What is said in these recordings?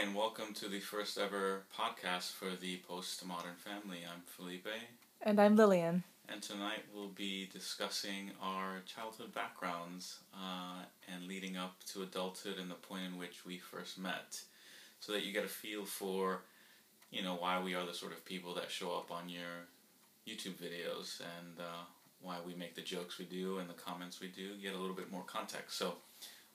and welcome to the first ever podcast for the Postmodern Family. I'm Felipe. And I'm Lillian. And tonight we'll be discussing our childhood backgrounds uh, and leading up to adulthood and the point in which we first met, so that you get a feel for, you know, why we are the sort of people that show up on your YouTube videos and uh, why we make the jokes we do and the comments we do. Get a little bit more context. So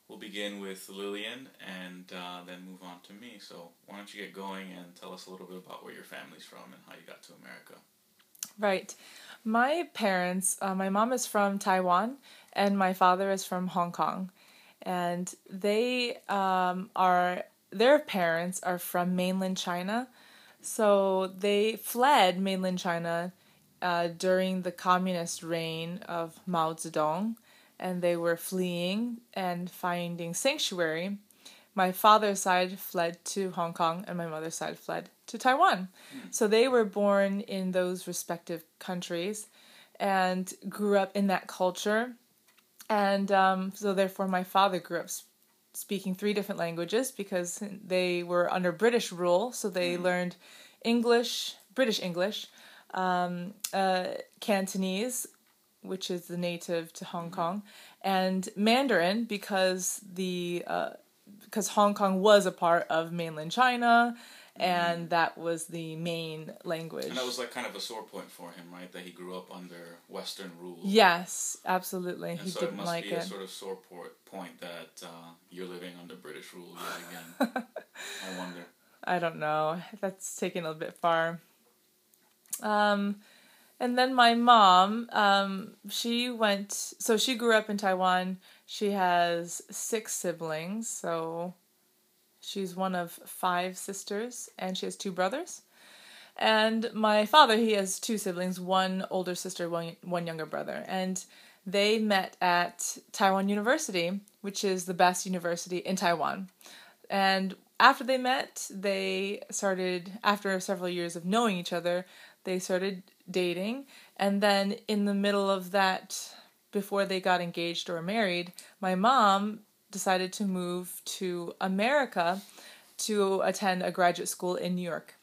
we'll begin with Lillian and uh, then move on to me. So why don't you get going and tell us a little bit about where your family's from and how you got to America? Right. My parents, uh, my mom is from Taiwan and my father is from Hong Kong. And they um, are, their parents are from mainland China. So they fled mainland China uh, during the communist reign of Mao Zedong and they were fleeing and finding sanctuary. My father's side fled to Hong Kong, and my mother's side fled to Taiwan. So they were born in those respective countries and grew up in that culture. And um, so, therefore, my father grew up speaking three different languages because they were under British rule. So they mm. learned English, British English, um, uh, Cantonese, which is the native to Hong Kong, and Mandarin because the uh, because Hong Kong was a part of mainland China, and mm-hmm. that was the main language. And that was like kind of a sore point for him, right? That he grew up under Western rule. Yes, absolutely. And he so didn't it must like be it. a sort of sore point that uh, you're living under British rule yet again. I wonder. I don't know. That's taken a bit far. Um, and then my mom, um, she went, so she grew up in Taiwan. She has six siblings, so she's one of five sisters, and she has two brothers. And my father, he has two siblings, one older sister, one, one younger brother. And they met at Taiwan University, which is the best university in Taiwan. And after they met, they started, after several years of knowing each other, they started dating. And then in the middle of that, before they got engaged or married, my mom decided to move to America to attend a graduate school in New York.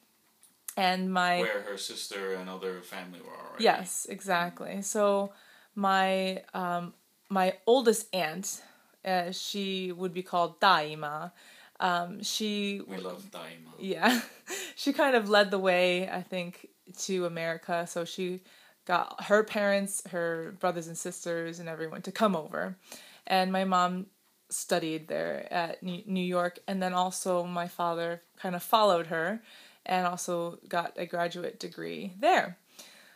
And my where her sister and other family were already. Yes, exactly. So my um, my oldest aunt, uh, she would be called Daima. Um, she we love Daima. Yeah, she kind of led the way, I think, to America. So she got her parents, her brothers and sisters, and everyone to come over. And my mom studied there at New York, and then also my father kind of followed her and also got a graduate degree there.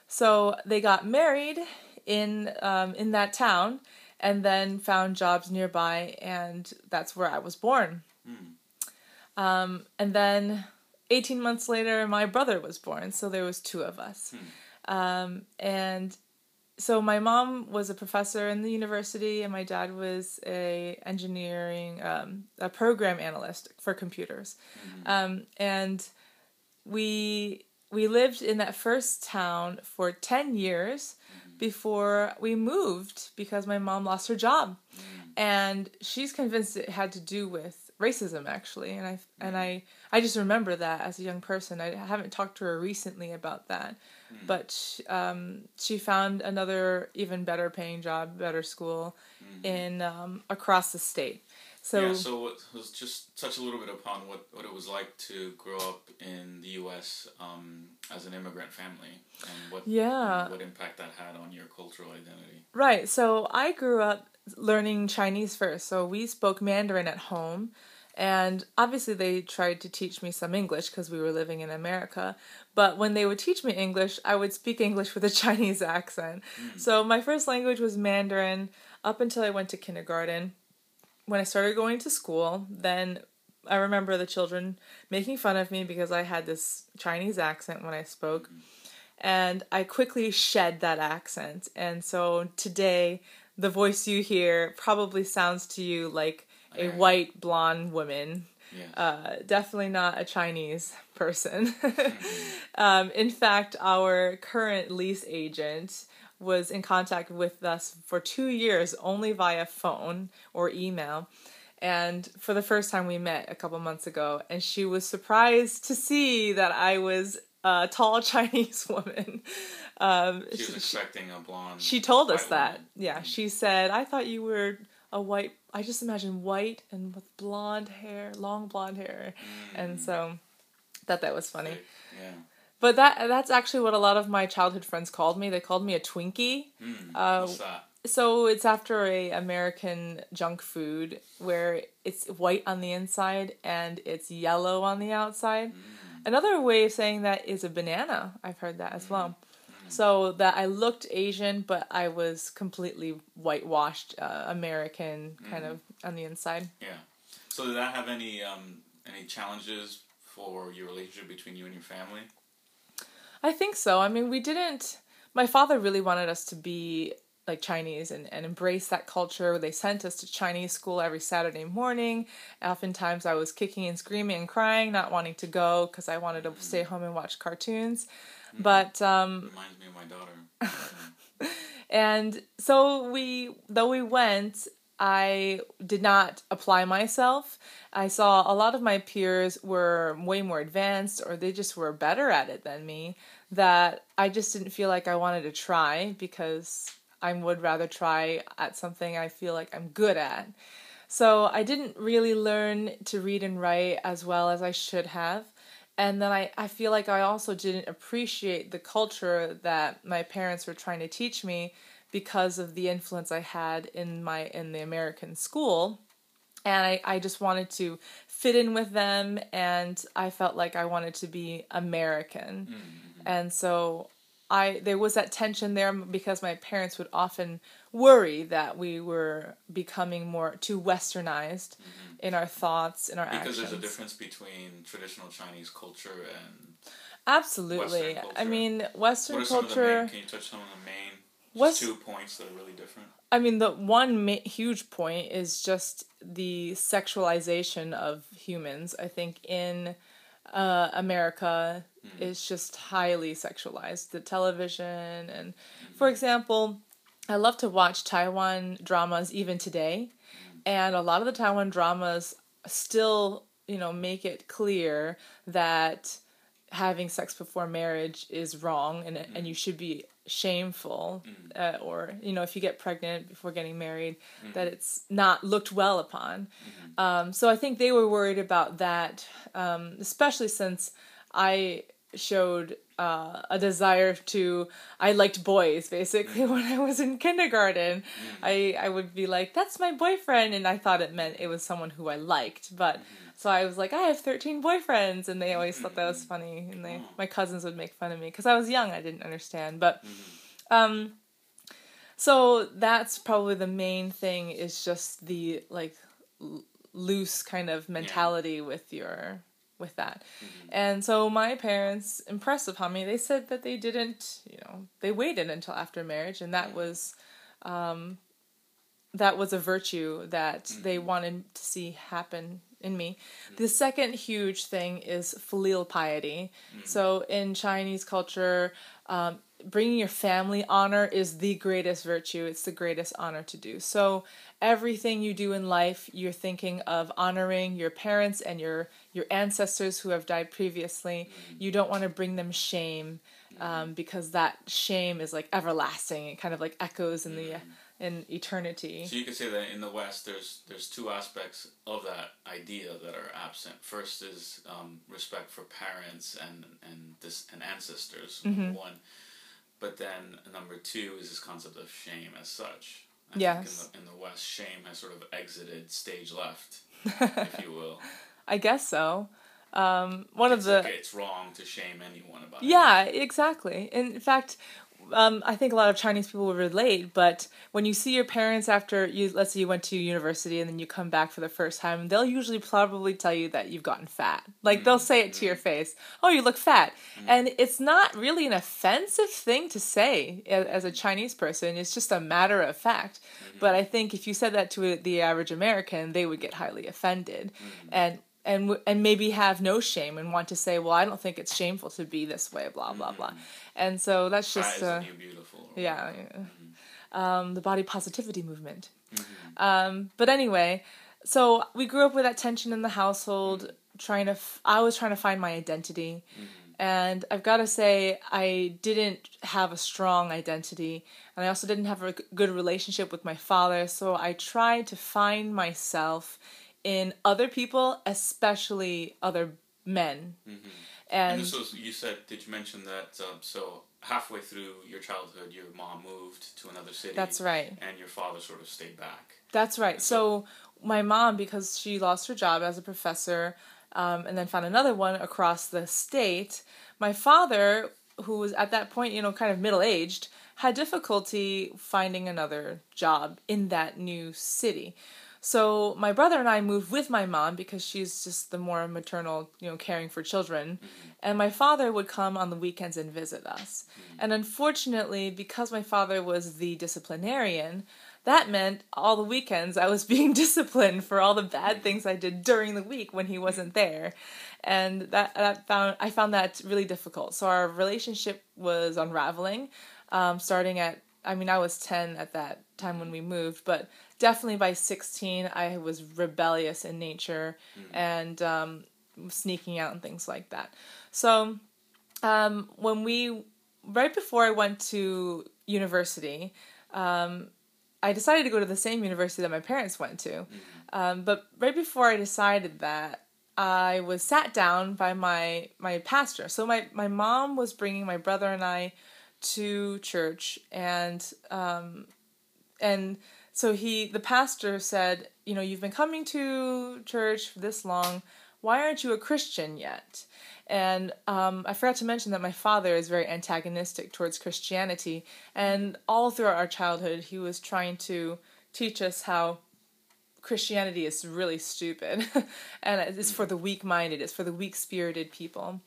So they got married in um, in that town, and then found jobs nearby, and that's where I was born. Mm. Um, and then 18 months later, my brother was born, so there was two of us. Hmm. Um, and so my mom was a professor in the university, and my dad was a engineering, um, a program analyst for computers. Mm-hmm. Um, and we we lived in that first town for 10 years mm-hmm. before we moved because my mom lost her job. Mm-hmm. And she's convinced it had to do with racism actually and i and i i just remember that as a young person i haven't talked to her recently about that mm. but um, she found another even better paying job better school mm-hmm. in um, across the state so yeah, so it was just touch a little bit upon what, what it was like to grow up in the U.S. Um, as an immigrant family and what yeah what impact that had on your cultural identity. Right. So I grew up learning Chinese first. So we spoke Mandarin at home. And obviously, they tried to teach me some English because we were living in America. But when they would teach me English, I would speak English with a Chinese accent. Mm. So my first language was Mandarin up until I went to kindergarten. When I started going to school, then I remember the children making fun of me because I had this Chinese accent when I spoke. Mm. And I quickly shed that accent. And so today, the voice you hear probably sounds to you like a white blonde woman. Yeah. Uh, definitely not a Chinese person. um, in fact, our current lease agent was in contact with us for two years only via phone or email. And for the first time, we met a couple months ago, and she was surprised to see that I was a tall Chinese woman. Um, She was expecting a blonde. she told us that. woman. Yeah, she said, I thought you were a white, I just imagine white and with blonde hair, long blonde hair. And so thought that was funny. Yeah. But that that's actually what a lot of my childhood friends called me. They called me a Twinkie. Mm, Uh, what's that? So it's after a American junk food where it's white on the inside and it's yellow on the outside. Another way of saying that is a banana. I've heard that as well. So that I looked Asian, but I was completely whitewashed uh, American kind of on the inside. Yeah. So did that have any um any challenges for your relationship between you and your family? I think so. I mean, we didn't. My father really wanted us to be like Chinese and, and embrace that culture. They sent us to Chinese school every Saturday morning. Oftentimes, I was kicking and screaming and crying, not wanting to go because I wanted to stay home and watch cartoons. But um, Reminds me of my daughter. and so we, though we went, I did not apply myself. I saw a lot of my peers were way more advanced or they just were better at it than me that I just didn't feel like I wanted to try because I would rather try at something I feel like I'm good at. So I didn't really learn to read and write as well as I should have. And then I, I feel like I also didn't appreciate the culture that my parents were trying to teach me because of the influence I had in my in the American school. And I, I just wanted to fit in with them and I felt like I wanted to be American. Mm-hmm. And so I there was that tension there because my parents would often worry that we were becoming more too westernized in our thoughts, in our actions. Because actions. there's a difference between traditional Chinese culture and Absolutely. Western I culture. mean, Western are some of the culture. main? Can you touch some of the main West- two points that are really different? I mean, the one ma- huge point is just the sexualization of humans. I think in uh, America is just highly sexualized. The television, and for example, I love to watch Taiwan dramas even today, and a lot of the Taiwan dramas still, you know, make it clear that having sex before marriage is wrong and and you should be shameful uh, or you know if you get pregnant before getting married that it's not looked well upon. Um, so i think they were worried about that um, especially since i showed uh, a desire to i liked boys basically when i was in kindergarten. I i would be like that's my boyfriend and i thought it meant it was someone who i liked but so I was like, I have 13 boyfriends, and they always thought that was funny, and they, my cousins would make fun of me because I was young, I didn't understand. But, um, so that's probably the main thing is just the like l- loose kind of mentality with your with that. Mm-hmm. And so my parents impressed upon me. They said that they didn't, you know, they waited until after marriage, and that mm-hmm. was. Um, that was a virtue that mm-hmm. they wanted to see happen in me. The second huge thing is filial piety. So in Chinese culture, um, bringing your family honor is the greatest virtue. It's the greatest honor to do. So everything you do in life, you're thinking of honoring your parents and your your ancestors who have died previously. You don't want to bring them shame um, because that shame is like everlasting. It kind of like echoes in the in eternity. So you could say that in the West, there's there's two aspects of that idea that are absent. First is um, respect for parents and and this and ancestors. Mm-hmm. One, but then number two is this concept of shame as such. I Yes. Think in the, in the West, shame has sort of exited stage left, if you will. I guess so. Um, one of the okay, it's wrong to shame anyone about it. Yeah, exactly. In fact, um, I think a lot of Chinese people will relate. But when you see your parents after you, let's say you went to university and then you come back for the first time, they'll usually probably tell you that you've gotten fat. Like they'll say it to your mm-hmm. face, "Oh, you look fat," mm-hmm. and it's not really an offensive thing to say as a Chinese person. It's just a matter of fact. Mm-hmm. But I think if you said that to the average American, they would get highly offended, and and and maybe have no shame and want to say, well, I don't think it's shameful to be this way, blah blah blah, and so that's just uh, yeah, yeah. Um, the body positivity movement. Um, but anyway, so we grew up with that tension in the household, trying to. F- I was trying to find my identity, and I've got to say I didn't have a strong identity, and I also didn't have a good relationship with my father. So I tried to find myself in other people, especially other men. And And, this was you said. Did you mention that? Um, so halfway through your childhood, your mom moved to another city. that's right. And your father sort of stayed back. That's right. So my mom, because she lost her job as a professor, um, and then found another one across the state. My father, who was at that point, you know, kind of middle aged, had difficulty finding another job in that new city. So my brother and I moved with my mom because she's just the more maternal, you know, caring for children. Mm-hmm. And my father would come on the weekends and visit us. Mm-hmm. And unfortunately, because my father was the disciplinarian, that meant all the weekends I was being disciplined for all the bad mm-hmm. things I did during the week when he wasn't there. And that, that found I found that really difficult. So our relationship was unraveling, um, starting at I mean I was ten at that time when we moved, but definitely by sixteen I was rebellious in nature and um, sneaking out and things like that. So um, when we right before I went to university, um, I decided to go to the same university that my parents went to. Um, but right before I decided that, I was sat down by my my pastor. So my my mom was bringing my brother and I to church, and um, and so he the pastor said, you know, you've been coming to church for this long. Why aren't you a Christian yet? And um, I forgot to mention that my father is very antagonistic towards Christianity, and all throughout our childhood, he was trying to teach us how Christianity is really stupid, and it's for the weak-minded, it's for the weak-spirited people.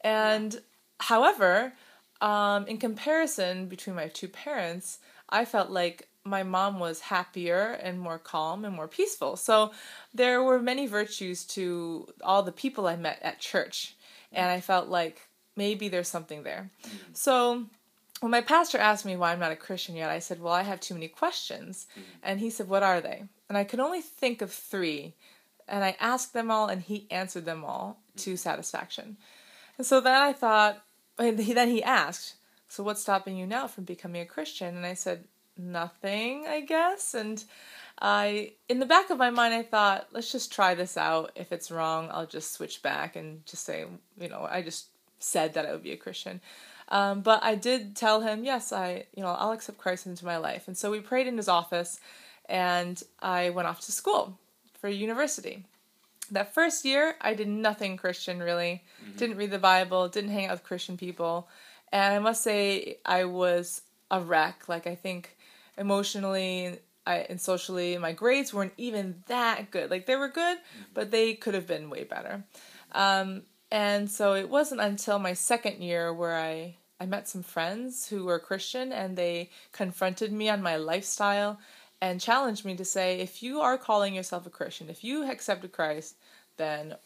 And however, um, in comparison between my two parents, I felt like my mom was happier and more calm and more peaceful. So there were many virtues to all the people I met at church, and I felt like maybe there's something there. Mm. So when my pastor asked me why I'm not a Christian yet, I said, Well, I have too many questions. Mm. And he said, What are they? And I could only think of three. And I asked them all, and he answered them all to mm. satisfaction. And so then I thought, and he, then he asked, So what's stopping you now from becoming a Christian? And I said, Nothing, I guess. And I, in the back of my mind, I thought, let's just try this out. If it's wrong, I'll just switch back and just say, you know, I just said that I would be a Christian. Um, but I did tell him, yes, I, you know, I'll accept Christ into my life. And so we prayed in his office, and I went off to school for university. That first year, I did nothing Christian really. Didn't read the Bible, didn't hang out with Christian people. And I must say, I was a wreck. Like, I think emotionally I, and socially, my grades weren't even that good. Like, they were good, but they could have been way better. Um, and so it wasn't until my second year where I, I met some friends who were Christian and they confronted me on my lifestyle and challenged me to say, if you are calling yourself a Christian, if you accepted Christ, then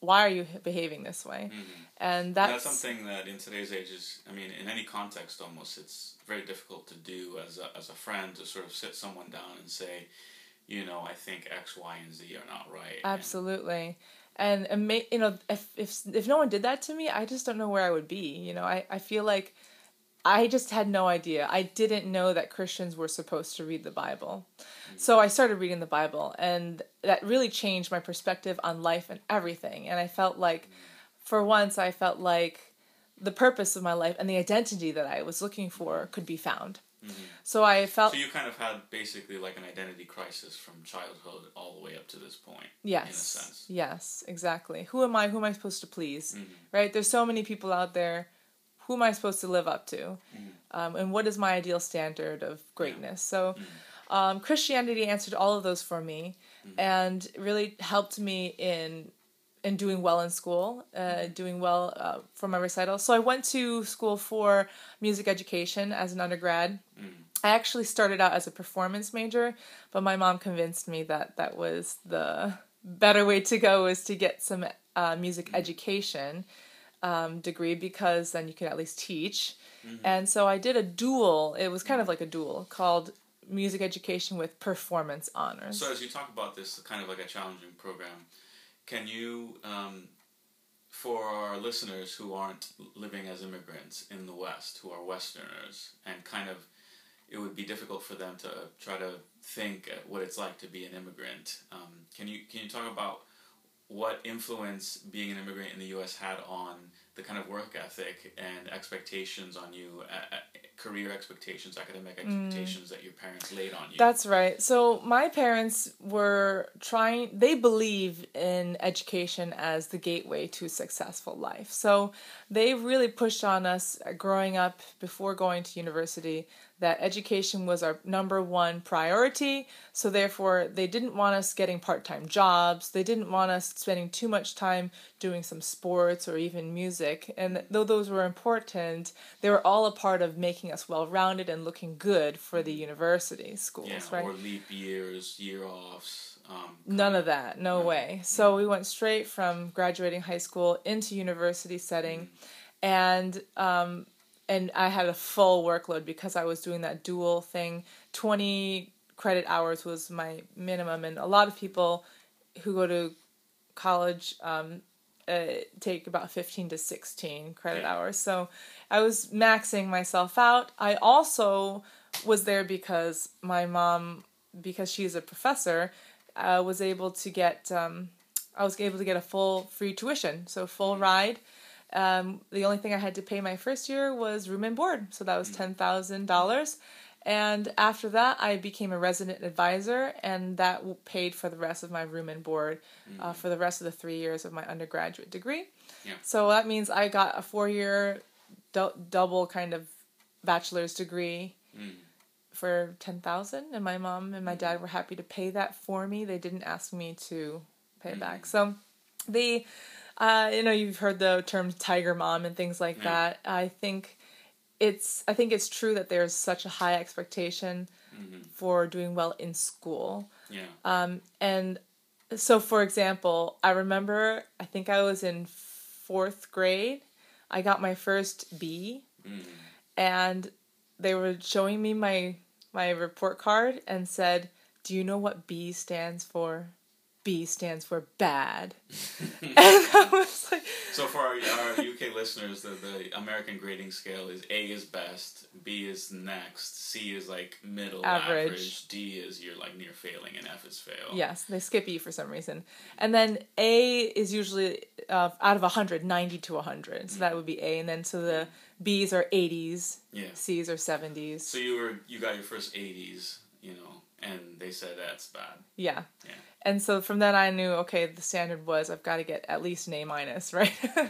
why are you behaving this way? Mm-hmm. And that's, That's something that in today's age is, I mean, in any context almost, it's very difficult to do as a, as a friend to sort of sit someone down and say, you know, I think X, Y, and Z are not right. Absolutely. And, and you know, if, if if no one did that to me, I just don't know where I would be. You know, I, I feel like I just had no idea. I didn't know that Christians were supposed to read the Bible. Mm. So I started reading the Bible, and that really changed my perspective on life and everything. And I felt like, mm. for once, I felt like the purpose of my life and the identity that I was looking for mm-hmm. could be found. Mm-hmm. So I felt So you kind of had basically like an identity crisis from childhood all the way up to this point. Yes. In a sense. Yes, exactly. Who am I? Who am I supposed to please? Mhm. Right? There's so many people out there. Who am I supposed to live up to? Mm-hmm. Um, and what is my ideal standard of greatness? So, Mm-hmm. um, Christianity answered all of those for me, Mm-hmm. and really helped me in in doing well in school, uh, Mm-hmm. doing well uh, for my recital. So I went to school for music education as an undergrad. Mm-hmm. I actually started out as a performance major, but my mom convinced me that that was the better way to go was to get some uh, music education um, degree because then you could at least teach. And so I did a dual. It was kind of like a dual called music education with performance honors. So as you talk about this kind of like a challenging program, can you, um, for our listeners who aren't living as immigrants in the West, who are Westerners, and kind of, it would be difficult for them to try to think what it's like to be an immigrant. Um, can you can you talk about what influence being an immigrant in the U.S. had on the kind of work ethic and expectations on you, uh, career expectations, academic mm. expectations mm. that your parents laid on you. That's right. So my parents were trying, they believe in education as the gateway to successful life. So they really pushed on us growing up before going to university that education was our number one priority. So, therefore, they didn't want us getting part time jobs. They didn't want us spending too much time doing some sports or even music. And though those were important, they were all a part of making us well rounded and looking good for the university schools, yeah, right? Or leap years, year offs. Um, None of that, no way. So, we went straight from graduating high school into university setting. Mm-hmm. And um, and I had a full workload because I was doing that dual thing. 20 credit hours was my minimum, and a lot of people who go to college um, uh, take about 15 to 16 credit hours. So I was maxing myself out. I also was there because my mom, because she's a professor, uh, was able to get. Um, I was able to get a full free tuition, so full mm-hmm. ride um, the only thing I had to pay my first year was room and board, so that was mm. ten thousand dollars. And after that, I became a resident advisor, and that paid for the rest of my room and board uh, mm. for the rest of the three years of my undergraduate degree. Yeah. So that means I got a four year du- double kind of bachelor's degree mm. for 10000 and my mom and my mm. dad were happy to pay that for me. They didn't ask me to pay it back. Mm. So the uh, you know, you've heard the term tiger mom and things like yeah. that. I think it's I think it's true that there's such a high expectation mm-hmm. for doing well in school. Yeah. Um, and so, for example, I remember I think I was in fourth grade. I got my first B, mm-hmm. and they were showing me my my report card and said, "Do you know what B stands for?" B stands for bad. and I was like, so for our, our UK listeners, the, the American grading scale is A is best, B is next, C is like middle average. average, D is you're like near failing, and F is fail. Yes, they skip E for some reason, and then A is usually uh, out of 100, 90 to 100, so mm-hmm. that would be A, and then so the B's are 80s, yeah. C's are 70s. So you were you got your first 80s, you know, and they said that's bad. Yeah. Yeah. And so from then I knew okay the standard was I've got to get at least an A minus right. yeah.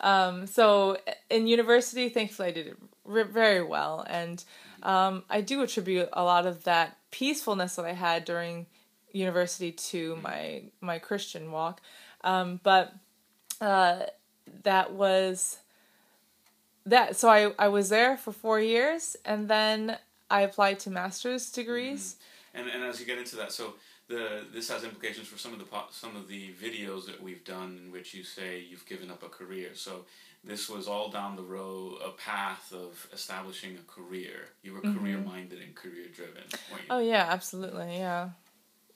um, so in university, thankfully I did it very well, and um, I do attribute a lot of that peacefulness that I had during university to mm-hmm. my my Christian walk. Um, but uh, that was that. So I I was there for four years, and then I applied to master's degrees. Mm-hmm. And and as you get into that, so the this has implications for some of the some of the videos that we've done in which you say you've given up a career. So this was all down the road, a path of establishing a career. You were mm-hmm. career minded and career driven. Oh yeah, absolutely. Yeah,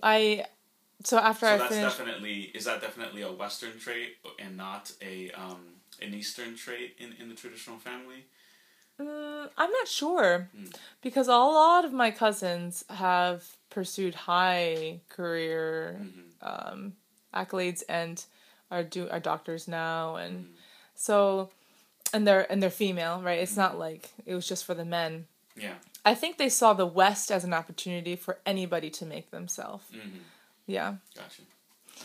I. So after so I that's finished, definitely is that definitely a Western trait and not a um, an Eastern trait in, in the traditional family. Mm, I'm not sure mm. because a lot of my cousins have pursued high career mm-hmm. um, accolades and are do are doctors now and mm. so and they're and they're female right it's mm. not like it was just for the men yeah i think they saw the west as an opportunity for anybody to make themselves mm-hmm. yeah gotcha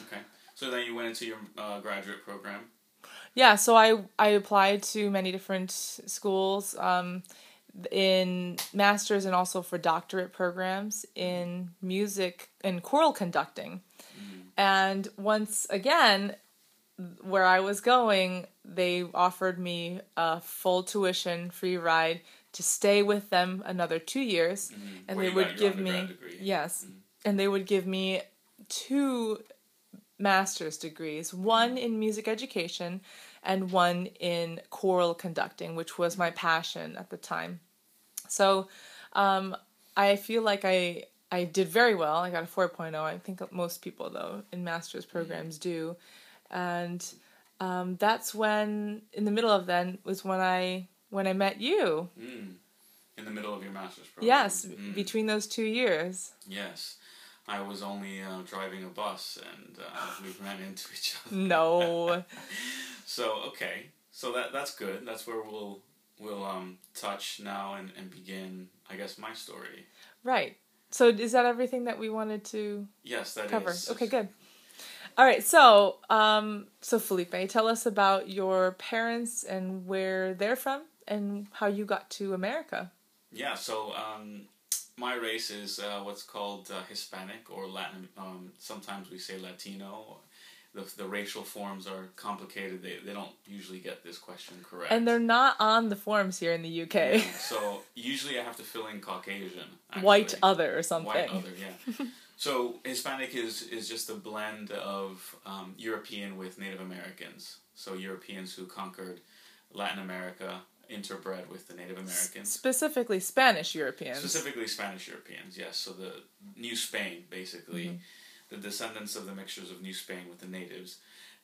okay so then you went into your uh, graduate program yeah, so I I applied to many different schools um, in masters and also for doctorate programs in music and choral conducting. Mm-hmm. And once again, where I was going, they offered me a full tuition, free ride to stay with them another two years, mm-hmm. and where they would give me degree. yes, mm-hmm. and they would give me two master's degrees one in music education and one in choral conducting, which was my passion at the time. So um, I feel like I I did very well. I got a 4.0. I think most people though in master's programs do, and um, that's when in the middle of then was when I when I met you. Mm. In the middle of your master's program. Yes, mm. between those two years. Yes. I was only uh, driving a bus and uh, we ran into each other. No. so okay, so that that's good. That's where we'll we'll um, touch now and, and begin. I guess my story. Right. So is that everything that we wanted to? Yes, that cover? is. Okay, good. All right, so um, so Felipe, tell us about your parents and where they're from and how you got to America. Yeah, so um, my race is uh, what's called uh, Hispanic or Latin. Um, sometimes we say Latino. The, the racial forms are complicated. They, they don't usually get this question correct. And they're not on the forms here in the UK. Yeah, so usually I have to fill in Caucasian. Actually. White other or something. White other, yeah. so Hispanic is, is just a blend of um, European with Native Americans. So Europeans who conquered Latin America interbred with the Native Americans. Specifically Spanish Europeans. Specifically Spanish Europeans, yes. So the New Spain, basically. Mm-hmm. The descendants of the mixtures of New Spain with the natives.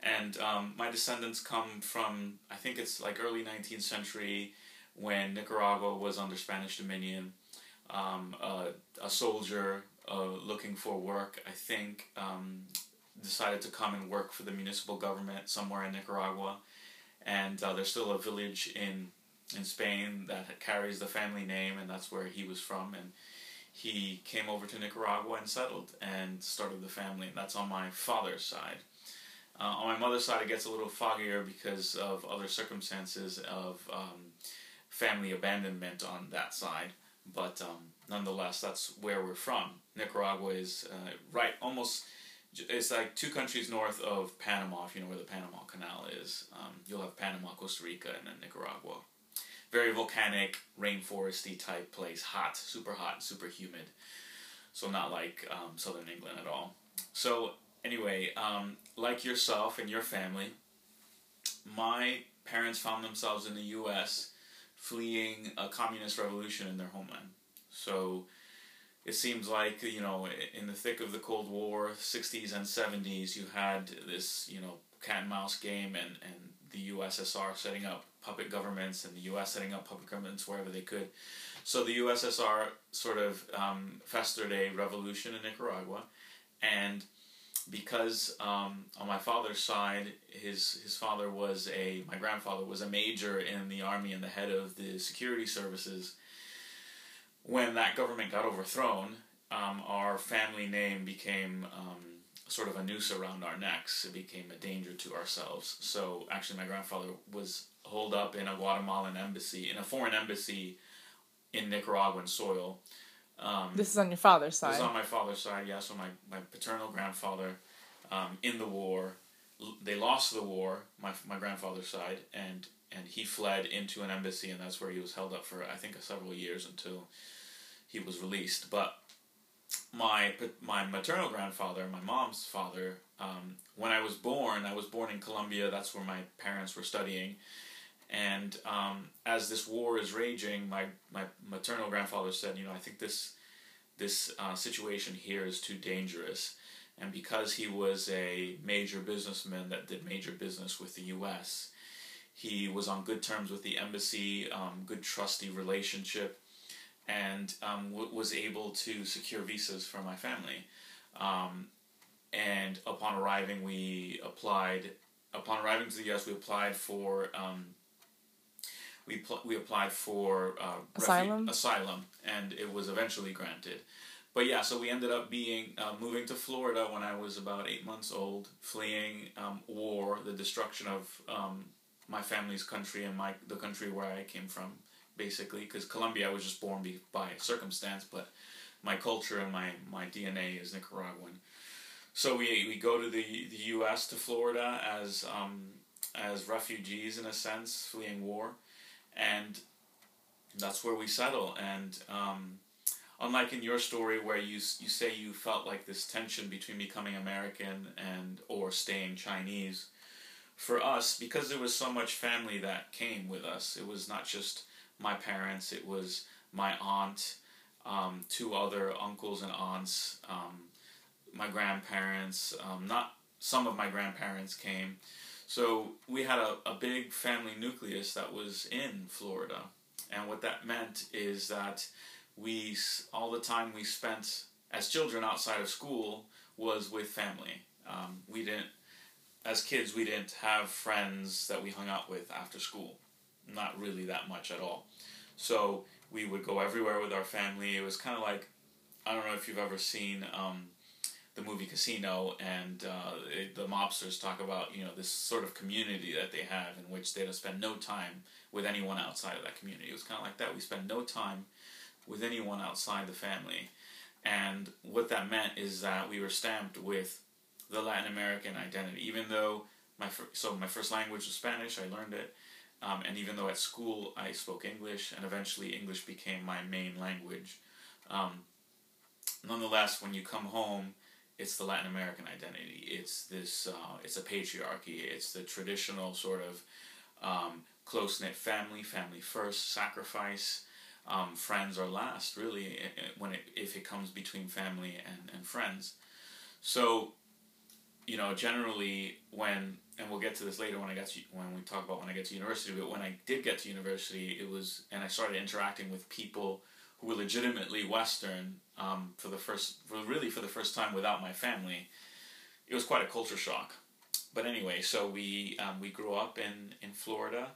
And um, my descendants come from, I think it's like early 19th century when Nicaragua was under Spanish dominion. Um, uh, a soldier uh, looking for work, I think, um, decided to come and work for the municipal government somewhere in Nicaragua. And uh, there's still a village in in Spain that carries the family name, and that's where he was from. And he came over to Nicaragua and settled and started the family. And that's on my father's side. Uh, on my mother's side, it gets a little foggier because of other circumstances of um, family abandonment on that side. But um, nonetheless, that's where we're from. Nicaragua is uh, right almost. It's like two countries north of Panama, if you know where the Panama Canal is. Um, you'll have Panama, Costa Rica, and then Nicaragua very volcanic, rainforesty type place, hot, super hot, super humid. So not like um, southern England at all. So anyway, um, like yourself and your family, my parents found themselves in the U.S. fleeing a communist revolution in their homeland. So it seems like you know in the thick of the Cold War, 60s and 70s, you had this you know cat and mouse game and and the USSR setting up puppet governments and the U.S. setting up puppet governments wherever they could. So the USSR sort of um, festered a revolution in Nicaragua, and because um, on my father's side, his his father was a my grandfather was a major in the army and the head of the security services. When that government got overthrown, um, our family name became um, sort of a noose around our necks. It became a danger to ourselves. So actually, my grandfather was holed up in a Guatemalan embassy, in a foreign embassy in Nicaraguan soil. Um, this is on your father's side. This is on my father's side, yeah. So my, my paternal grandfather um, in the war, they lost the war, my, my grandfather's side, and, and he fled into an embassy, and that's where he was held up for, I think, several years until he was released. But my my maternal grandfather, my mom's father, um, when I was born, I was born in Colombia. That's where my parents were studying, and um, as this war is raging, my, my maternal grandfather said, you know, I think this this uh, situation here is too dangerous. And because he was a major businessman that did major business with the U.S., he was on good terms with the embassy, um, good trusty relationship, and um, w- was able to secure visas for my family. Um, and upon arriving, we applied. Upon arriving to the U.S., we applied for um, we pl- we applied for uh, asylum refu- asylum, and it was eventually granted. But yeah, so we ended up being uh, moving to Florida when I was about eight months old, fleeing um, war, the destruction of um, my family's country and my the country where I came from, basically. Because Colombia, I was just born by circumstance, but my culture and my, my DNA is Nicaraguan. So we, we go to the, the U.S. to Florida as um, as refugees in a sense, fleeing war and that's where we settle. And um, unlike in your story where you you say you felt like this tension between becoming American and or staying Chinese, for us because there was so much family that came with us. It was not just my parents. It was my aunt. um, two other uncles and aunts, um, my grandparents, um, not some of my grandparents came. So we had a, a big family nucleus that was in Florida. And what that meant is that we, all the time we spent as children outside of school was with family. Um, we didn't, as kids, we didn't have friends that we hung out with after school. Not really that much at all. So we would go everywhere with our family. It was kind of like, I don't know if you've ever seen um, the movie Casino, and uh, it, the mobsters talk about you know this sort of community that they have in which they don't spend no time with anyone outside of that community. It was kind of like that. We spend no time with anyone outside the family, and what that meant is that we were stamped with the Latin American identity. Even though my fir- so my first language was Spanish, I learned it. Um, and even though at school I spoke English, and eventually English became my main language, um, nonetheless, when you come home, it's the Latin American identity. It's this. Uh, it's a patriarchy. It's the traditional sort of um, close knit family, family first, sacrifice. Um, friends are last, really, when it if it comes between family and, and friends. So, you know, generally when and we'll get to this later when I got to when we talk about when I get to university. But when I did get to university, it was and I started interacting with people who were legitimately Western um, for the first, for really for the first time without my family. It was quite a culture shock. But anyway, so we um, we grew up in in Florida.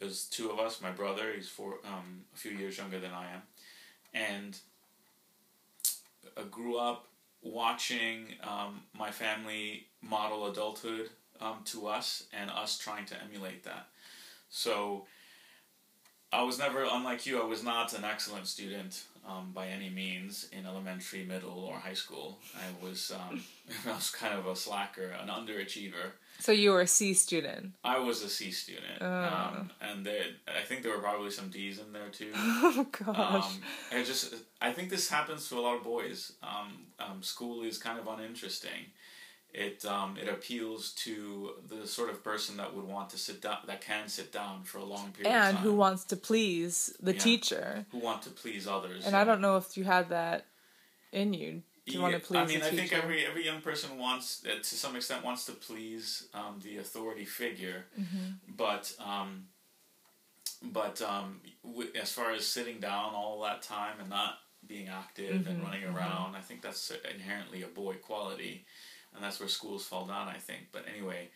It was two of us. My brother, he's four, um, a few years younger than I am, and I grew up watching um, my family model adulthood um, to us and us trying to emulate that. So I was never, unlike you, I was not an excellent student um, by any means in elementary, middle, or high school. I was, um, I was kind of a slacker, an underachiever. So you were a C student. I was a C student, Oh. um, and there, I think there were probably some D's in there too. Oh gosh. Um, I just, I think this happens to a lot of boys. Um, um, school is kind of uninteresting. It um, it appeals to the sort of person that would want to sit down, that can sit down for a long period of and who wants to please the Yeah. teacher. who want to please others. And I don't know if you had that in you. Do you want to Yeah, please I mean, I think every every young person wants, uh, to some extent, wants to please um, the authority figure, Mm-hmm. but um, but um, w- as far as sitting down all that time and not being active and Mhm, running mhm. around, I think that's inherently a boy quality, and that's where schools fall down. I think, but anyway.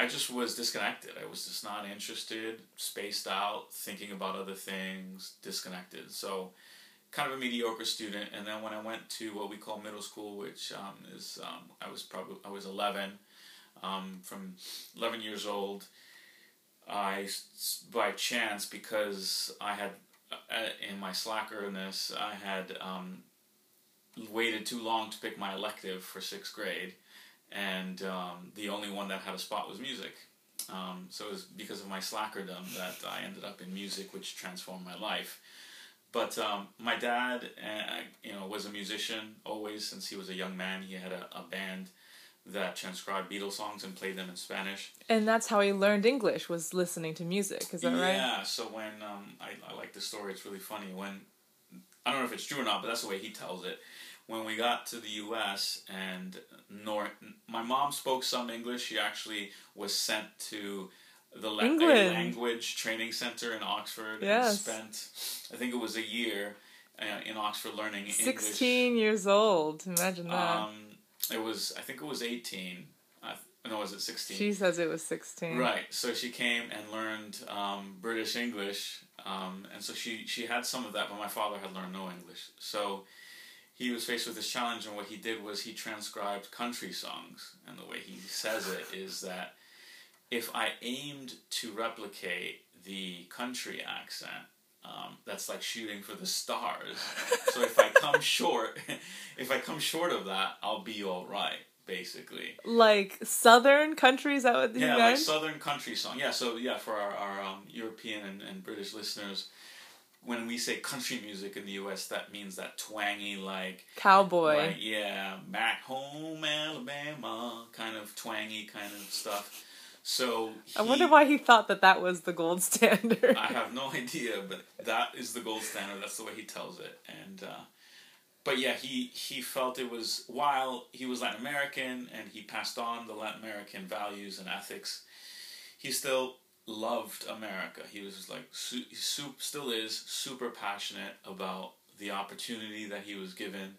I just was disconnected. I was just not interested, spaced out, thinking about other things, disconnected. So, kind of a mediocre student. And then when I went to what we call middle school, which um, is um, I was probably I was eleven. Um, from eleven years old, I by chance because I had uh, in my slackerness I had um, waited too long to pick my elective for sixth grade, and um, the only one that had a spot was music. Um, so it was because of my slackerdom that I ended up in music, which transformed my life. But um, my dad, uh, you know, was a musician always since he was a young man. He had a, a band that transcribed Beatles songs and played them in Spanish. And that's how he learned English was listening to music. Is that right? Yeah. So when um, I, I like the story, it's really funny. When I don't know if it's true or not, but that's the way he tells it. When we got to the U.S. and nor my mom spoke some English. She actually was sent to the la- language training center in Oxford Yes. and spent I think it was a year uh, in Oxford learning English. 16 years old. Imagine that. Um, it was I think it was eighteen. Uh, no, was it sixteen? she says it was 16. Right. So she came and learned um, British English, um, and so she she had some of that, but my father had learned no English. So he was faced with this challenge, and what he did was he transcribed country songs, and the way he says it is that if I aimed to replicate the country accent. Um, that's like shooting for the stars. so if I come short, if I come short of that, I'll be all right, basically. Like southern country, is that what you Yeah, meant? like southern country song. Yeah, so yeah, for our, our um, European and, and British listeners, when we say country music in the U.S., that means that twangy, like, Cowboy. like yeah, back home Alabama kind of twangy kind of stuff. So I wonder why he thought that that was the gold standard. I have no idea, but that is the gold standard. That's the way he tells it, and. Uh, but yeah, he he felt it was while he was Latin American and he passed on the Latin American values and ethics, he still loved America. He was like su- su- still is super passionate about the opportunity that he was given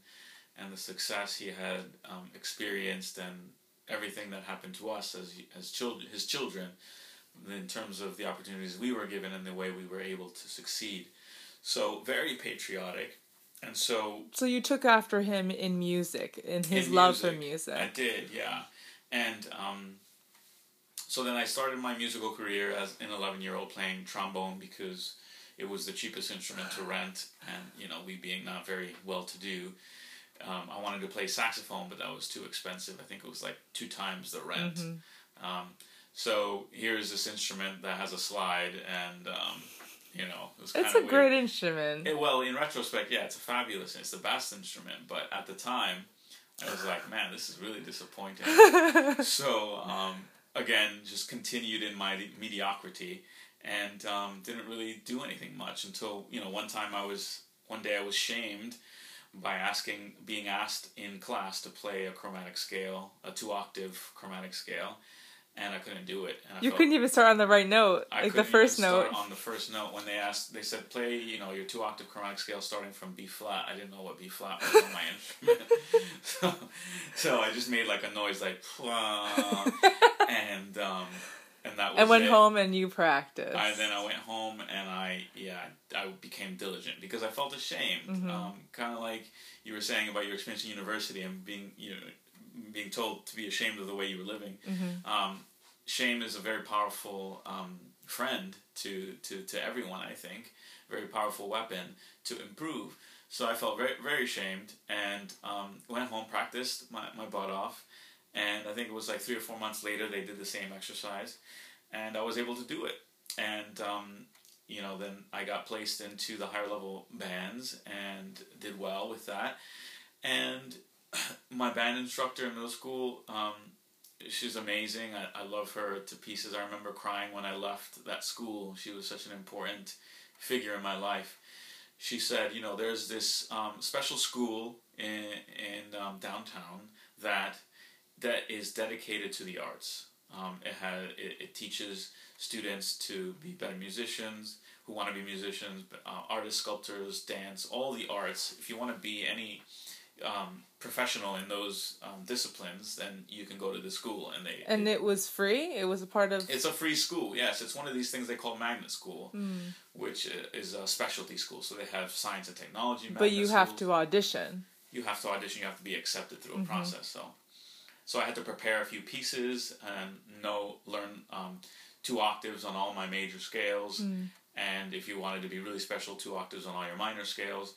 and the success he had um, experienced and everything that happened to us as as children his children in terms of the opportunities we were given and the way we were able to succeed. So very patriotic and so So you took after him in music, in his in love music, for music. I did, yeah. And um, so then I started my musical career as an eleven year old playing trombone because it was the cheapest instrument to rent, and you know we being not very well to do. Um, I wanted to play saxophone, but that was too expensive. I think it was like two times the rent. Mm-hmm. Um, so here's this instrument that has a slide, and um, you know, it was it's a weird. great instrument. It, well, in retrospect, yeah, it's a fabulous. It's the best instrument. But at the time, I was like, man, this is really disappointing. so um, again, just continued in my mediocrity and um, didn't really do anything much until you know one time I was one day I was shamed by asking being asked in class to play a chromatic scale, a two octave chromatic scale and I couldn't do it. you couldn't even start on the right note, I like the first note. on the first note when they asked, they said play, you know, your two octave chromatic scale starting from B flat. I didn't know what B flat was on my instrument, so, so I just made like a noise like, and um, and that was. And went it. home and you practiced. I then I went home and I yeah I became diligent because I felt ashamed. Mm-hmm. Um, kind of like you were saying about your experience in university and being you know being told to be ashamed of the way you were living. Mm-hmm. Um, shame is a very powerful um, friend to, to, to everyone, I think. Very powerful weapon to improve. So I felt very, very ashamed and um, went home, practiced my, my butt off. And I think it was like three or four months later, they did the same exercise. And I was able to do it. And, um, you know, then I got placed into the higher level bands and did well with that. And my band instructor in middle school, um, she's amazing. I, I love her to pieces. I remember crying when I left that school. She was such an important figure in my life. She said, you know, there's this um, special school in in um, downtown that that is dedicated to the arts. Um, it has it, it, teaches students to be better musicians who want to be musicians, uh, artists, sculptors, dance, all the arts. If you want to be any um, professional in those um, disciplines, then you can go to the school and they. And it, it, was free. It was a part of. It's a free school. Yes, it's one of these things they call magnet school, mm. which is a specialty school. So they have science and technology. But you have to audition. You have to audition. You have to be accepted through a mm-hmm. process. So, so I had to prepare a few pieces and know learn um, two octaves on all my major scales. Mm. And if you wanted to be really special, two octaves on all your minor scales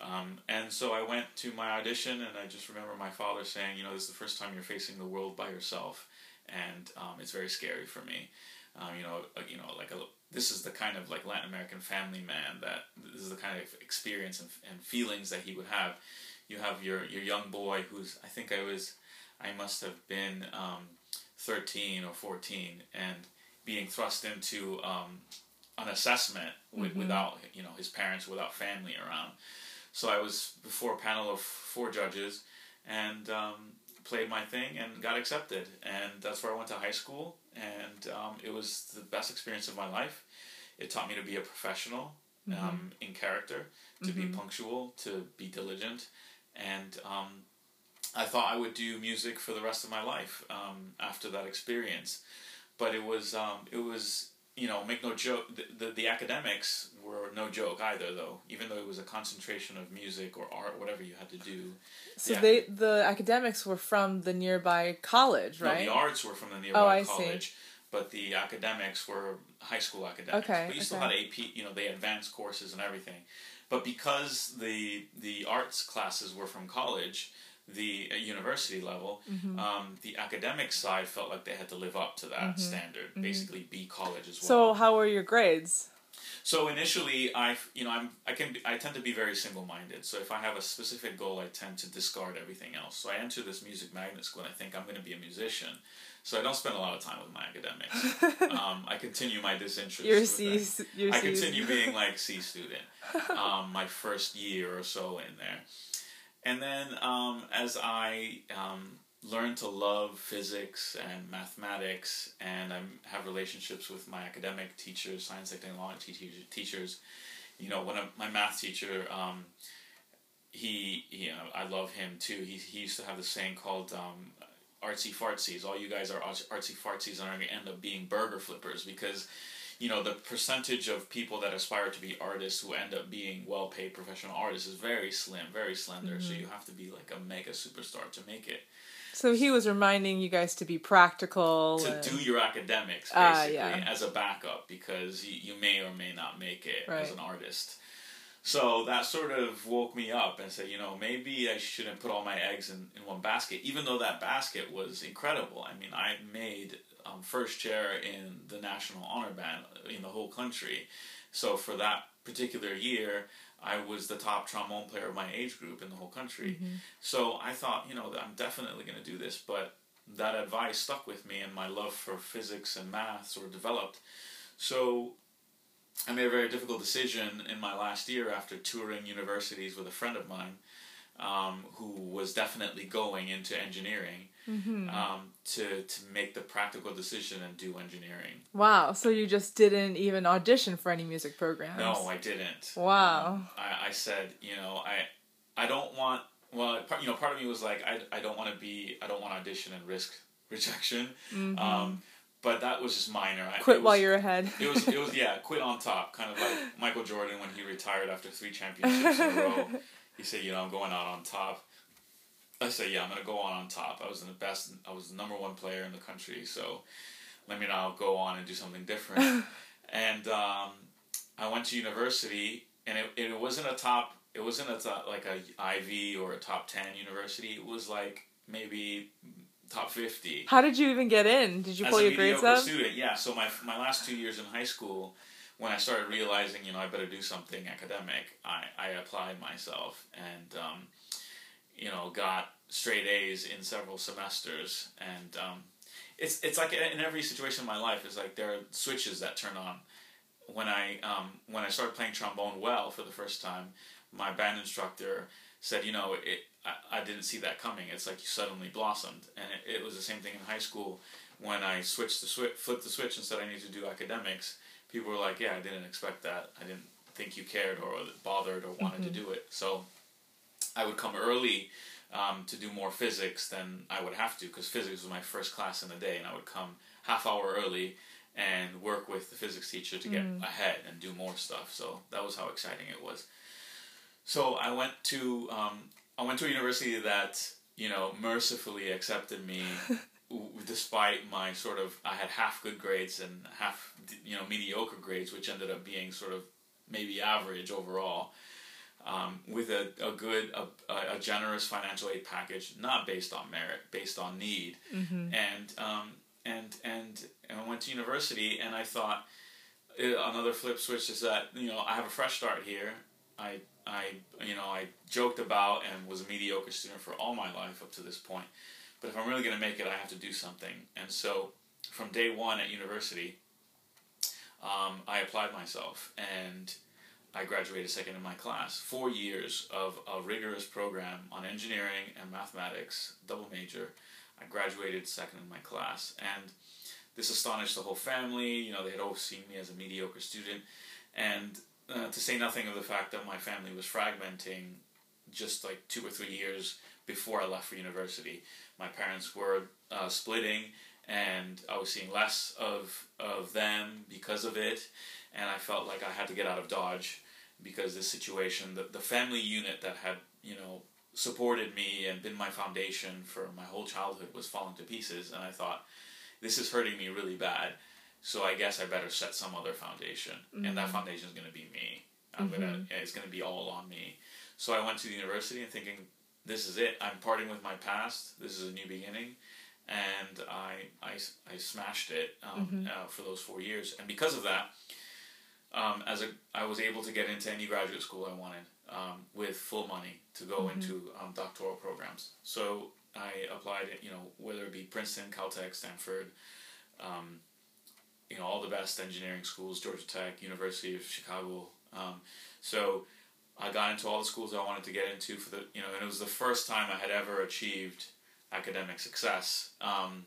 um, and so I went to my audition, and I just remember my father saying, "You know, this is the first time you're facing the world by yourself, and um, it's very scary for me." Um, you know, uh, you know, like a, this is the kind of like Latin American family man that this is the kind of experience and, and feelings that he would have. You have your your young boy who's I think I was, I must have been um, thirteen or fourteen, and being thrust into um, an assessment with, mm-hmm. without you know his parents, without family around so I was before a panel of four judges and um, played my thing and got accepted. And that's where I went to high school. And um, it was the best experience of my life. It taught me to be a professional mm-hmm. um, in character, to mm-hmm. be punctual, to be diligent. And um, I thought I would do music for the rest of my life um, after that experience. But it was um, it was you know, make no joke, the, the, the, academics were no joke either, though. Even though it was a concentration of music or art, whatever you had to do. So the they the academics were from the nearby college, right? No, the arts were from the nearby oh, I college. See. But the academics were high school academics. Okay. But you okay. still had AP, you know, they advanced courses and everything. But because the the arts classes were from college, the university level, mm-hmm. um, the academic side felt like they had to live up to that mm-hmm. standard, mm-hmm. basically be college as well. So how were your grades? So initially, I you know I'm I can I tend to be very single minded. So if I have a specific goal, I tend to discard everything else. So I enter this music magnet school and I think I'm going to be a musician. So I don't spend a lot of time with my academics. um, I continue my disinterest. You're C. You're I continue being like C student. Um, my first year or so in there, and then um, as I um, learn to love physics and mathematics, and I have relationships with my academic teachers, science and technology teachers. You know, when my math teacher, um, he, you know, I love him too. He, he used to have this saying called um, artsy fartsies. All you guys are artsy fartsies and are going to end up being burger flippers because you know the percentage of people that aspire to be artists who end up being well paid professional artists is very slim very slender mm-hmm. so you have to be like a mega superstar to make it so he was reminding you guys to be practical to and... do your academics ah, basically uh, yeah. as a backup because you, you may or may not make it right. as an artist so that sort of woke me up and said, you know, maybe I shouldn't put all my eggs in, in one basket, even though that basket was incredible. I mean, I made um, first chair in the National Honor Band in the whole country. So for that particular year, I was the top trombone player of my age group in the whole country. Mm-hmm. So I thought, you know, I'm definitely going to do this. But that advice stuck with me, and my love for physics and math sort of developed. So I made a very difficult decision in my last year after touring universities with a friend of mine um, who was definitely going into engineering mm-hmm. um, to, to make the practical decision and do engineering. Wow. So you just didn't even audition for any music programs? No, I didn't. Wow. Um, I, I said, you know, I, I don't want, well, you know, part of me was like, I, I don't want to be, I don't want to audition and risk rejection. Mm-hmm. Um, but that was just minor. Quit was, while you're ahead. it was it was yeah, quit on top, kind of like Michael Jordan when he retired after three championships in a row. He said, you know, I'm going out on top. I said, yeah, I'm gonna go on on top. I was in the best. I was the number one player in the country, so let me now go on and do something different. and um, I went to university, and it, it wasn't a top. It wasn't a top, like a Ivy or a top ten university. It was like maybe top 50. How did you even get in? Did you pull your grades up? student, yeah. So my, my last two years in high school, when I started realizing, you know, I better do something academic, I, I applied myself and, um, you know, got straight A's in several semesters. And um, it's, it's like in every situation in my life, it's like there are switches that turn on. When I, um, when I started playing trombone well for the first time, my band instructor said, you know, it, I, I didn't see that coming. It's like you suddenly blossomed, and it, it was the same thing in high school when I switched the switch, flipped the switch and said I need to do academics. People were like, "Yeah, I didn't expect that. I didn't think you cared or bothered or wanted mm-hmm. to do it." So I would come early um, to do more physics than I would have to because physics was my first class in the day, and I would come half hour early and work with the physics teacher to get mm. ahead and do more stuff. So that was how exciting it was. So I went to um, I went to a university that you know mercifully accepted me despite my sort of I had half good grades and half you know mediocre grades, which ended up being sort of maybe average overall. Um, with a, a good a, a generous financial aid package, not based on merit, based on need, mm-hmm. and um, and and and I went to university, and I thought uh, another flip switch is that you know I have a fresh start here. I I you know I joked about and was a mediocre student for all my life up to this point. But if I'm really going to make it, I have to do something. And so from day one at university, um, I applied myself and I graduated second in my class. Four years of a rigorous program on engineering and mathematics, double major. I graduated second in my class. And this astonished the whole family. You know, they had always seen me as a mediocre student. And uh, to say nothing of the fact that my family was fragmenting just like two or three years before I left for university. My parents were uh, splitting, and I was seeing less of of them because of it, and I felt like I had to get out of Dodge because this situation, the the family unit that had you know supported me and been my foundation for my whole childhood was falling to pieces, and I thought this is hurting me really bad. So I guess I better set some other foundation, mm-hmm. and that mm-hmm. foundation is going to be me. I'm mm-hmm. gonna. It's going to be all on me. So I went to the university and thinking, this is it. I'm parting with my past. This is a new beginning, and I I, I smashed it um, mm-hmm. uh, for those four years. And because of that, um, as a I was able to get into any graduate school I wanted um, with full money to go Mm-hmm. into um, doctoral programs. So I applied, you know, whether it be Princeton, Caltech, Stanford, um, you know, all the best engineering schools, Georgia Tech, University of Chicago. Um, so I got into all the schools I wanted to get into for the, you know, and it was the first time I had ever achieved academic success um,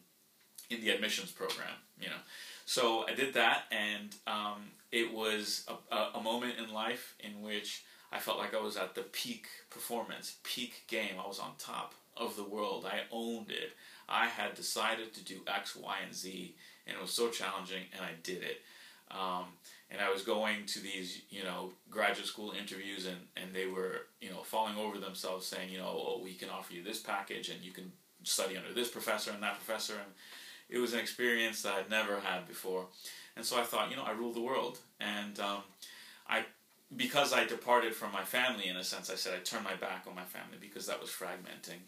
in the admissions program, you know. So I did that, and um, it was a, a, a moment in life in which I felt like I was at the peak performance, peak game. I was on top of the world. I owned it. I had decided to do X, Y, and Z, and it was so challenging, and I did it. Um, and I was going to these, you know, graduate school interviews, and, and they were, you know, falling over themselves, saying, you know, oh, we can offer you this package, and you can study under this professor and that professor, and it was an experience that I'd never had before. And so I thought, you know, I rule the world, and um, I because I departed from my family in a sense, I said I turned my back on my family because that was fragmenting.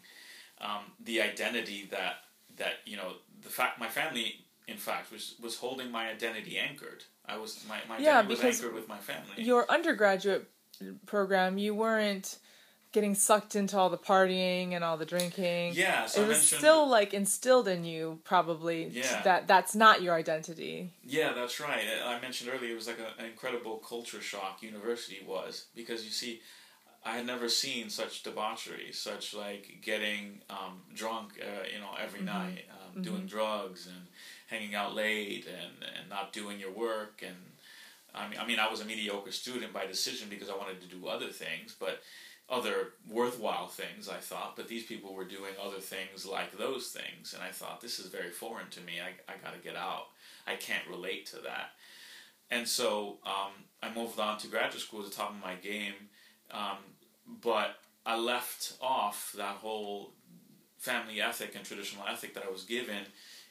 Um, the identity that that you know the fact my family in fact was was holding my identity anchored. I was my my Yeah, identity was anchored with my family. Your undergraduate program, you weren't getting sucked into all the partying and all the drinking. yeah, so it I was still like instilled in you probably Yeah. that that's not your identity. Yeah, that's right. I mentioned earlier it was like a, an incredible culture shock. University was because you see, I had never seen such debauchery, such like getting um, drunk, uh, you know, every night, um, doing drugs and hanging out late and, and not doing your work and. I mean, I mean, I was a mediocre student by decision because I wanted to do other things, but other worthwhile things, I thought. But these people were doing other things like those things, and I thought this is very foreign to me. I, I got to get out. I can't relate to that. And so um, I moved on to graduate school at the top of my game, um, but I left off that whole family ethic and traditional ethic that I was given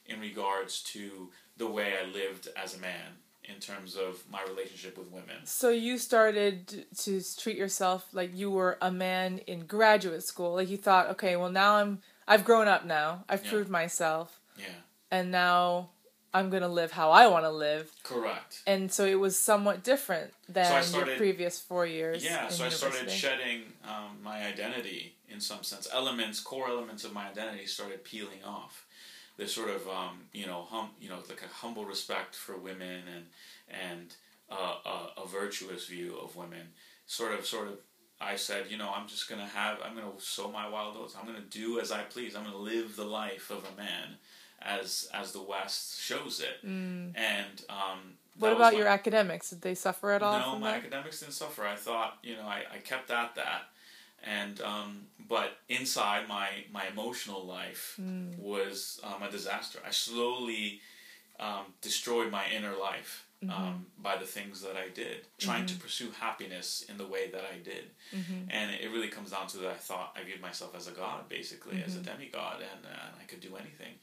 in regards to the way I lived as a man in terms of my relationship with women. So you started to treat yourself like you were a man in graduate school. Like you thought, okay, well now I'm I've grown up now. I've Yeah. proved myself Yeah, and now I'm going to live how I want to live. correct. And so it was somewhat different than So I your previous 4 years Yeah, so I started shedding um, my identity in some sense. Elements, core elements of my identity started peeling off. This sort of um, you know hum, you know like a humble respect for women and and uh, a, a virtuous view of women. Sort of sort of. I said, you know, I'm just gonna have, I'm gonna sow my wild oats. I'm gonna do as I please. I'm gonna live the life of a man, as as the West shows it. And um, Mm. What about my- your academics? Did they suffer at all no, my that? academics didn't suffer. I thought, you know, I, I kept at that. And, um, but inside my, my emotional life Mm. was um, a disaster. I slowly um, destroyed my inner life um, Mm-hmm. by the things that I did, trying to pursue happiness in the way that I did. Mm-hmm. And it really comes down to that I thought I viewed myself as a god, basically, as a Mm-hmm. demigod, and, uh, I could do anything.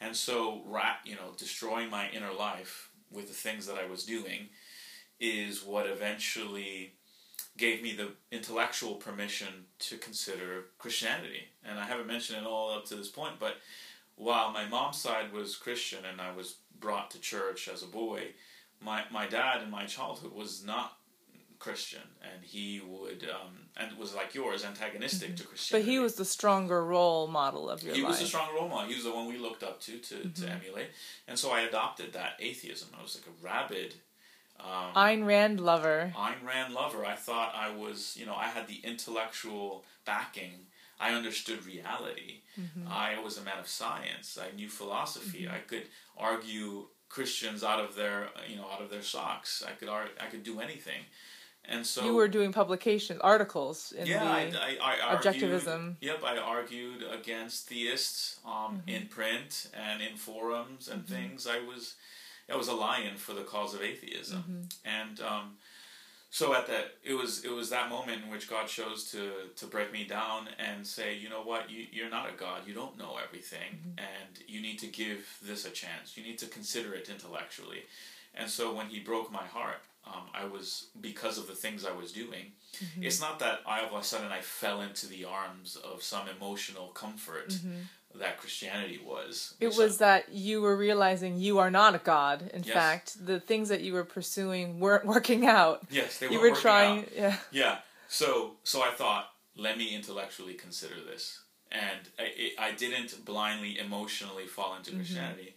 And so, rat, you know, destroying my inner life with the things that I was doing is what eventually gave me the intellectual permission to consider Christianity. And I haven't mentioned it all up to this point, but while my mom's side was Christian and I was brought to church as a boy, my, my dad in my childhood was not Christian, and he would um, and was like yours, antagonistic to Christianity. But he was the stronger role model of your he life. was the strong role model. He was the one we looked up to to, to emulate, and so I adopted that atheism. I was like a rabid um, Ayn Rand lover. Ayn Rand lover. I thought I was, you know, I had the intellectual backing. I understood reality. I was a man of science. I knew philosophy. I could argue Christians out of their, you know, out of their socks. I could ar- I could do anything. And so you were doing publications, articles in yeah, I, the I, I argued, objectivism. Yep, I argued against theists um, in print and in forums and things. I was, I was a lion for the cause of atheism, and um, so at that, it was it was that moment in which God chose to to break me down and say, you know what, you you're not a God. You don't know everything, and you need to give this a chance. You need to consider it intellectually. And so when He broke my heart, um, I was because of the things I was doing. It's not that I all of a sudden I fell into the arms of some emotional comfort that Christianity was. It was that you were realizing you are not a god. In Yes. fact, the things that you were pursuing weren't working out. yes, they were. you were trying, out. yeah. Yeah. So so I thought, let me intellectually consider this, and I, it, I didn't blindly emotionally fall into Mm-hmm. Christianity.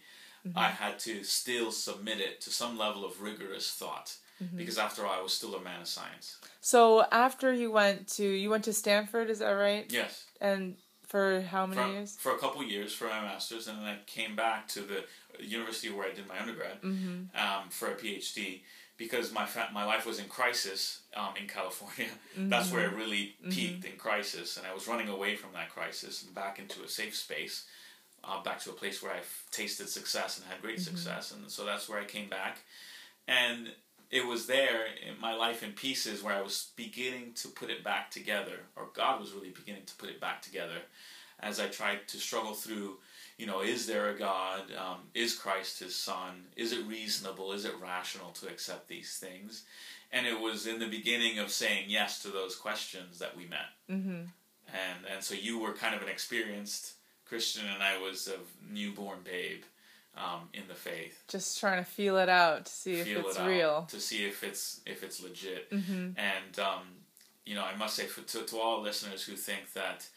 I had to still submit it to some level of rigorous thought, Mm-hmm. because after all, I was still a man of science. So after you went to you went to Stanford, is that right? Yes. And for how many For, years? for a couple years for my master's, and then I came back to the university where I did my undergrad Mm-hmm. um, for a PhD because my fa- my life was in crisis um, in California. That's where it really peaked in crisis, and I was running away from that crisis and back into a safe space, uh, back to a place where I tasted success and had great success, and so that's where I came back, and it was there in my life in pieces where I was beginning to put it back together, or God was really beginning to put it back together, as I tried to struggle through you know, is there a God? Um, is Christ his son? Is it reasonable? Is it rational to accept these things? And it was in the beginning of saying yes to those questions that we met. Mm-hmm. And and so you were kind of an experienced Christian, and I was a newborn babe um, in the faith. Just trying to feel it out to see if it's it real. to see if it's if it's legit. Mm-hmm. And um, you know, I must say for, to to all listeners who think that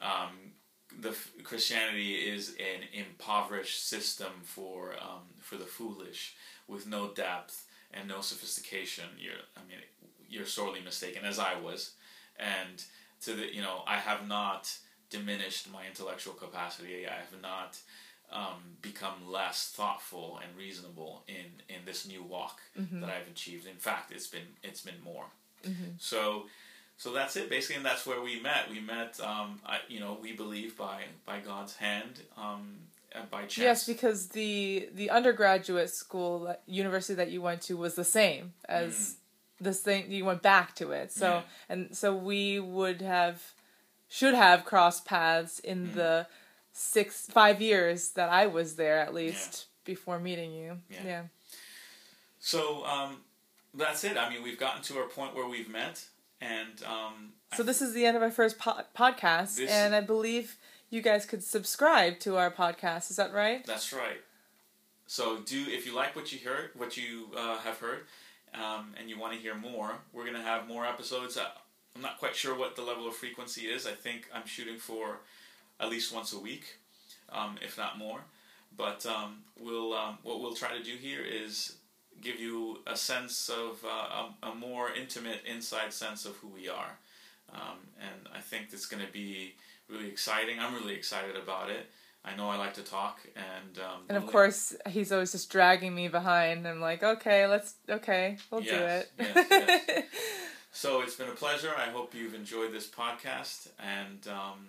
um, the Christianity is an impoverished system for um, for the foolish with no depth and no sophistication. You're I mean you're sorely mistaken, as I was. And to the you know I have not diminished my intellectual capacity. I have not um, become less thoughtful and reasonable in in this new walk Mm-hmm. that I've achieved. In fact, it's been it's been more. Mm-hmm. So so that's it basically, and that's where we met. We met, um, I, you know, we believe by by God's hand, um, by chance. Yes, because the the undergraduate school university that you went to was the same as this thing. You went back to it, so Mm. Yeah. and so we would have should have crossed paths in Mm. the six five years that I was there at least before meeting you. Yeah. yeah. so um, that's it. I mean, we've gotten to our point where we've met, and um, So I- this is the end of our first po- podcast, This- and I believe you guys could subscribe to our podcast. Is that right? That's right. So do if you like what you heard, what you uh, have heard, um, and you want to hear more, we're gonna have more episodes. Uh, I'm not quite sure what the level of frequency is. I think I'm shooting for at least once a week, um, if not more. But um, we'll um, what we'll try to do here is give you a sense of uh, a, a more intimate, inside sense of who we are, um, and I think it's going to be really exciting. I'm really excited about it. I know I like to talk, and um, And of really- course, he's always just dragging me behind. I'm like, okay, let's, okay, we'll Yes, do it. yes, yes. So it's been a pleasure. I hope you've enjoyed this podcast, and um,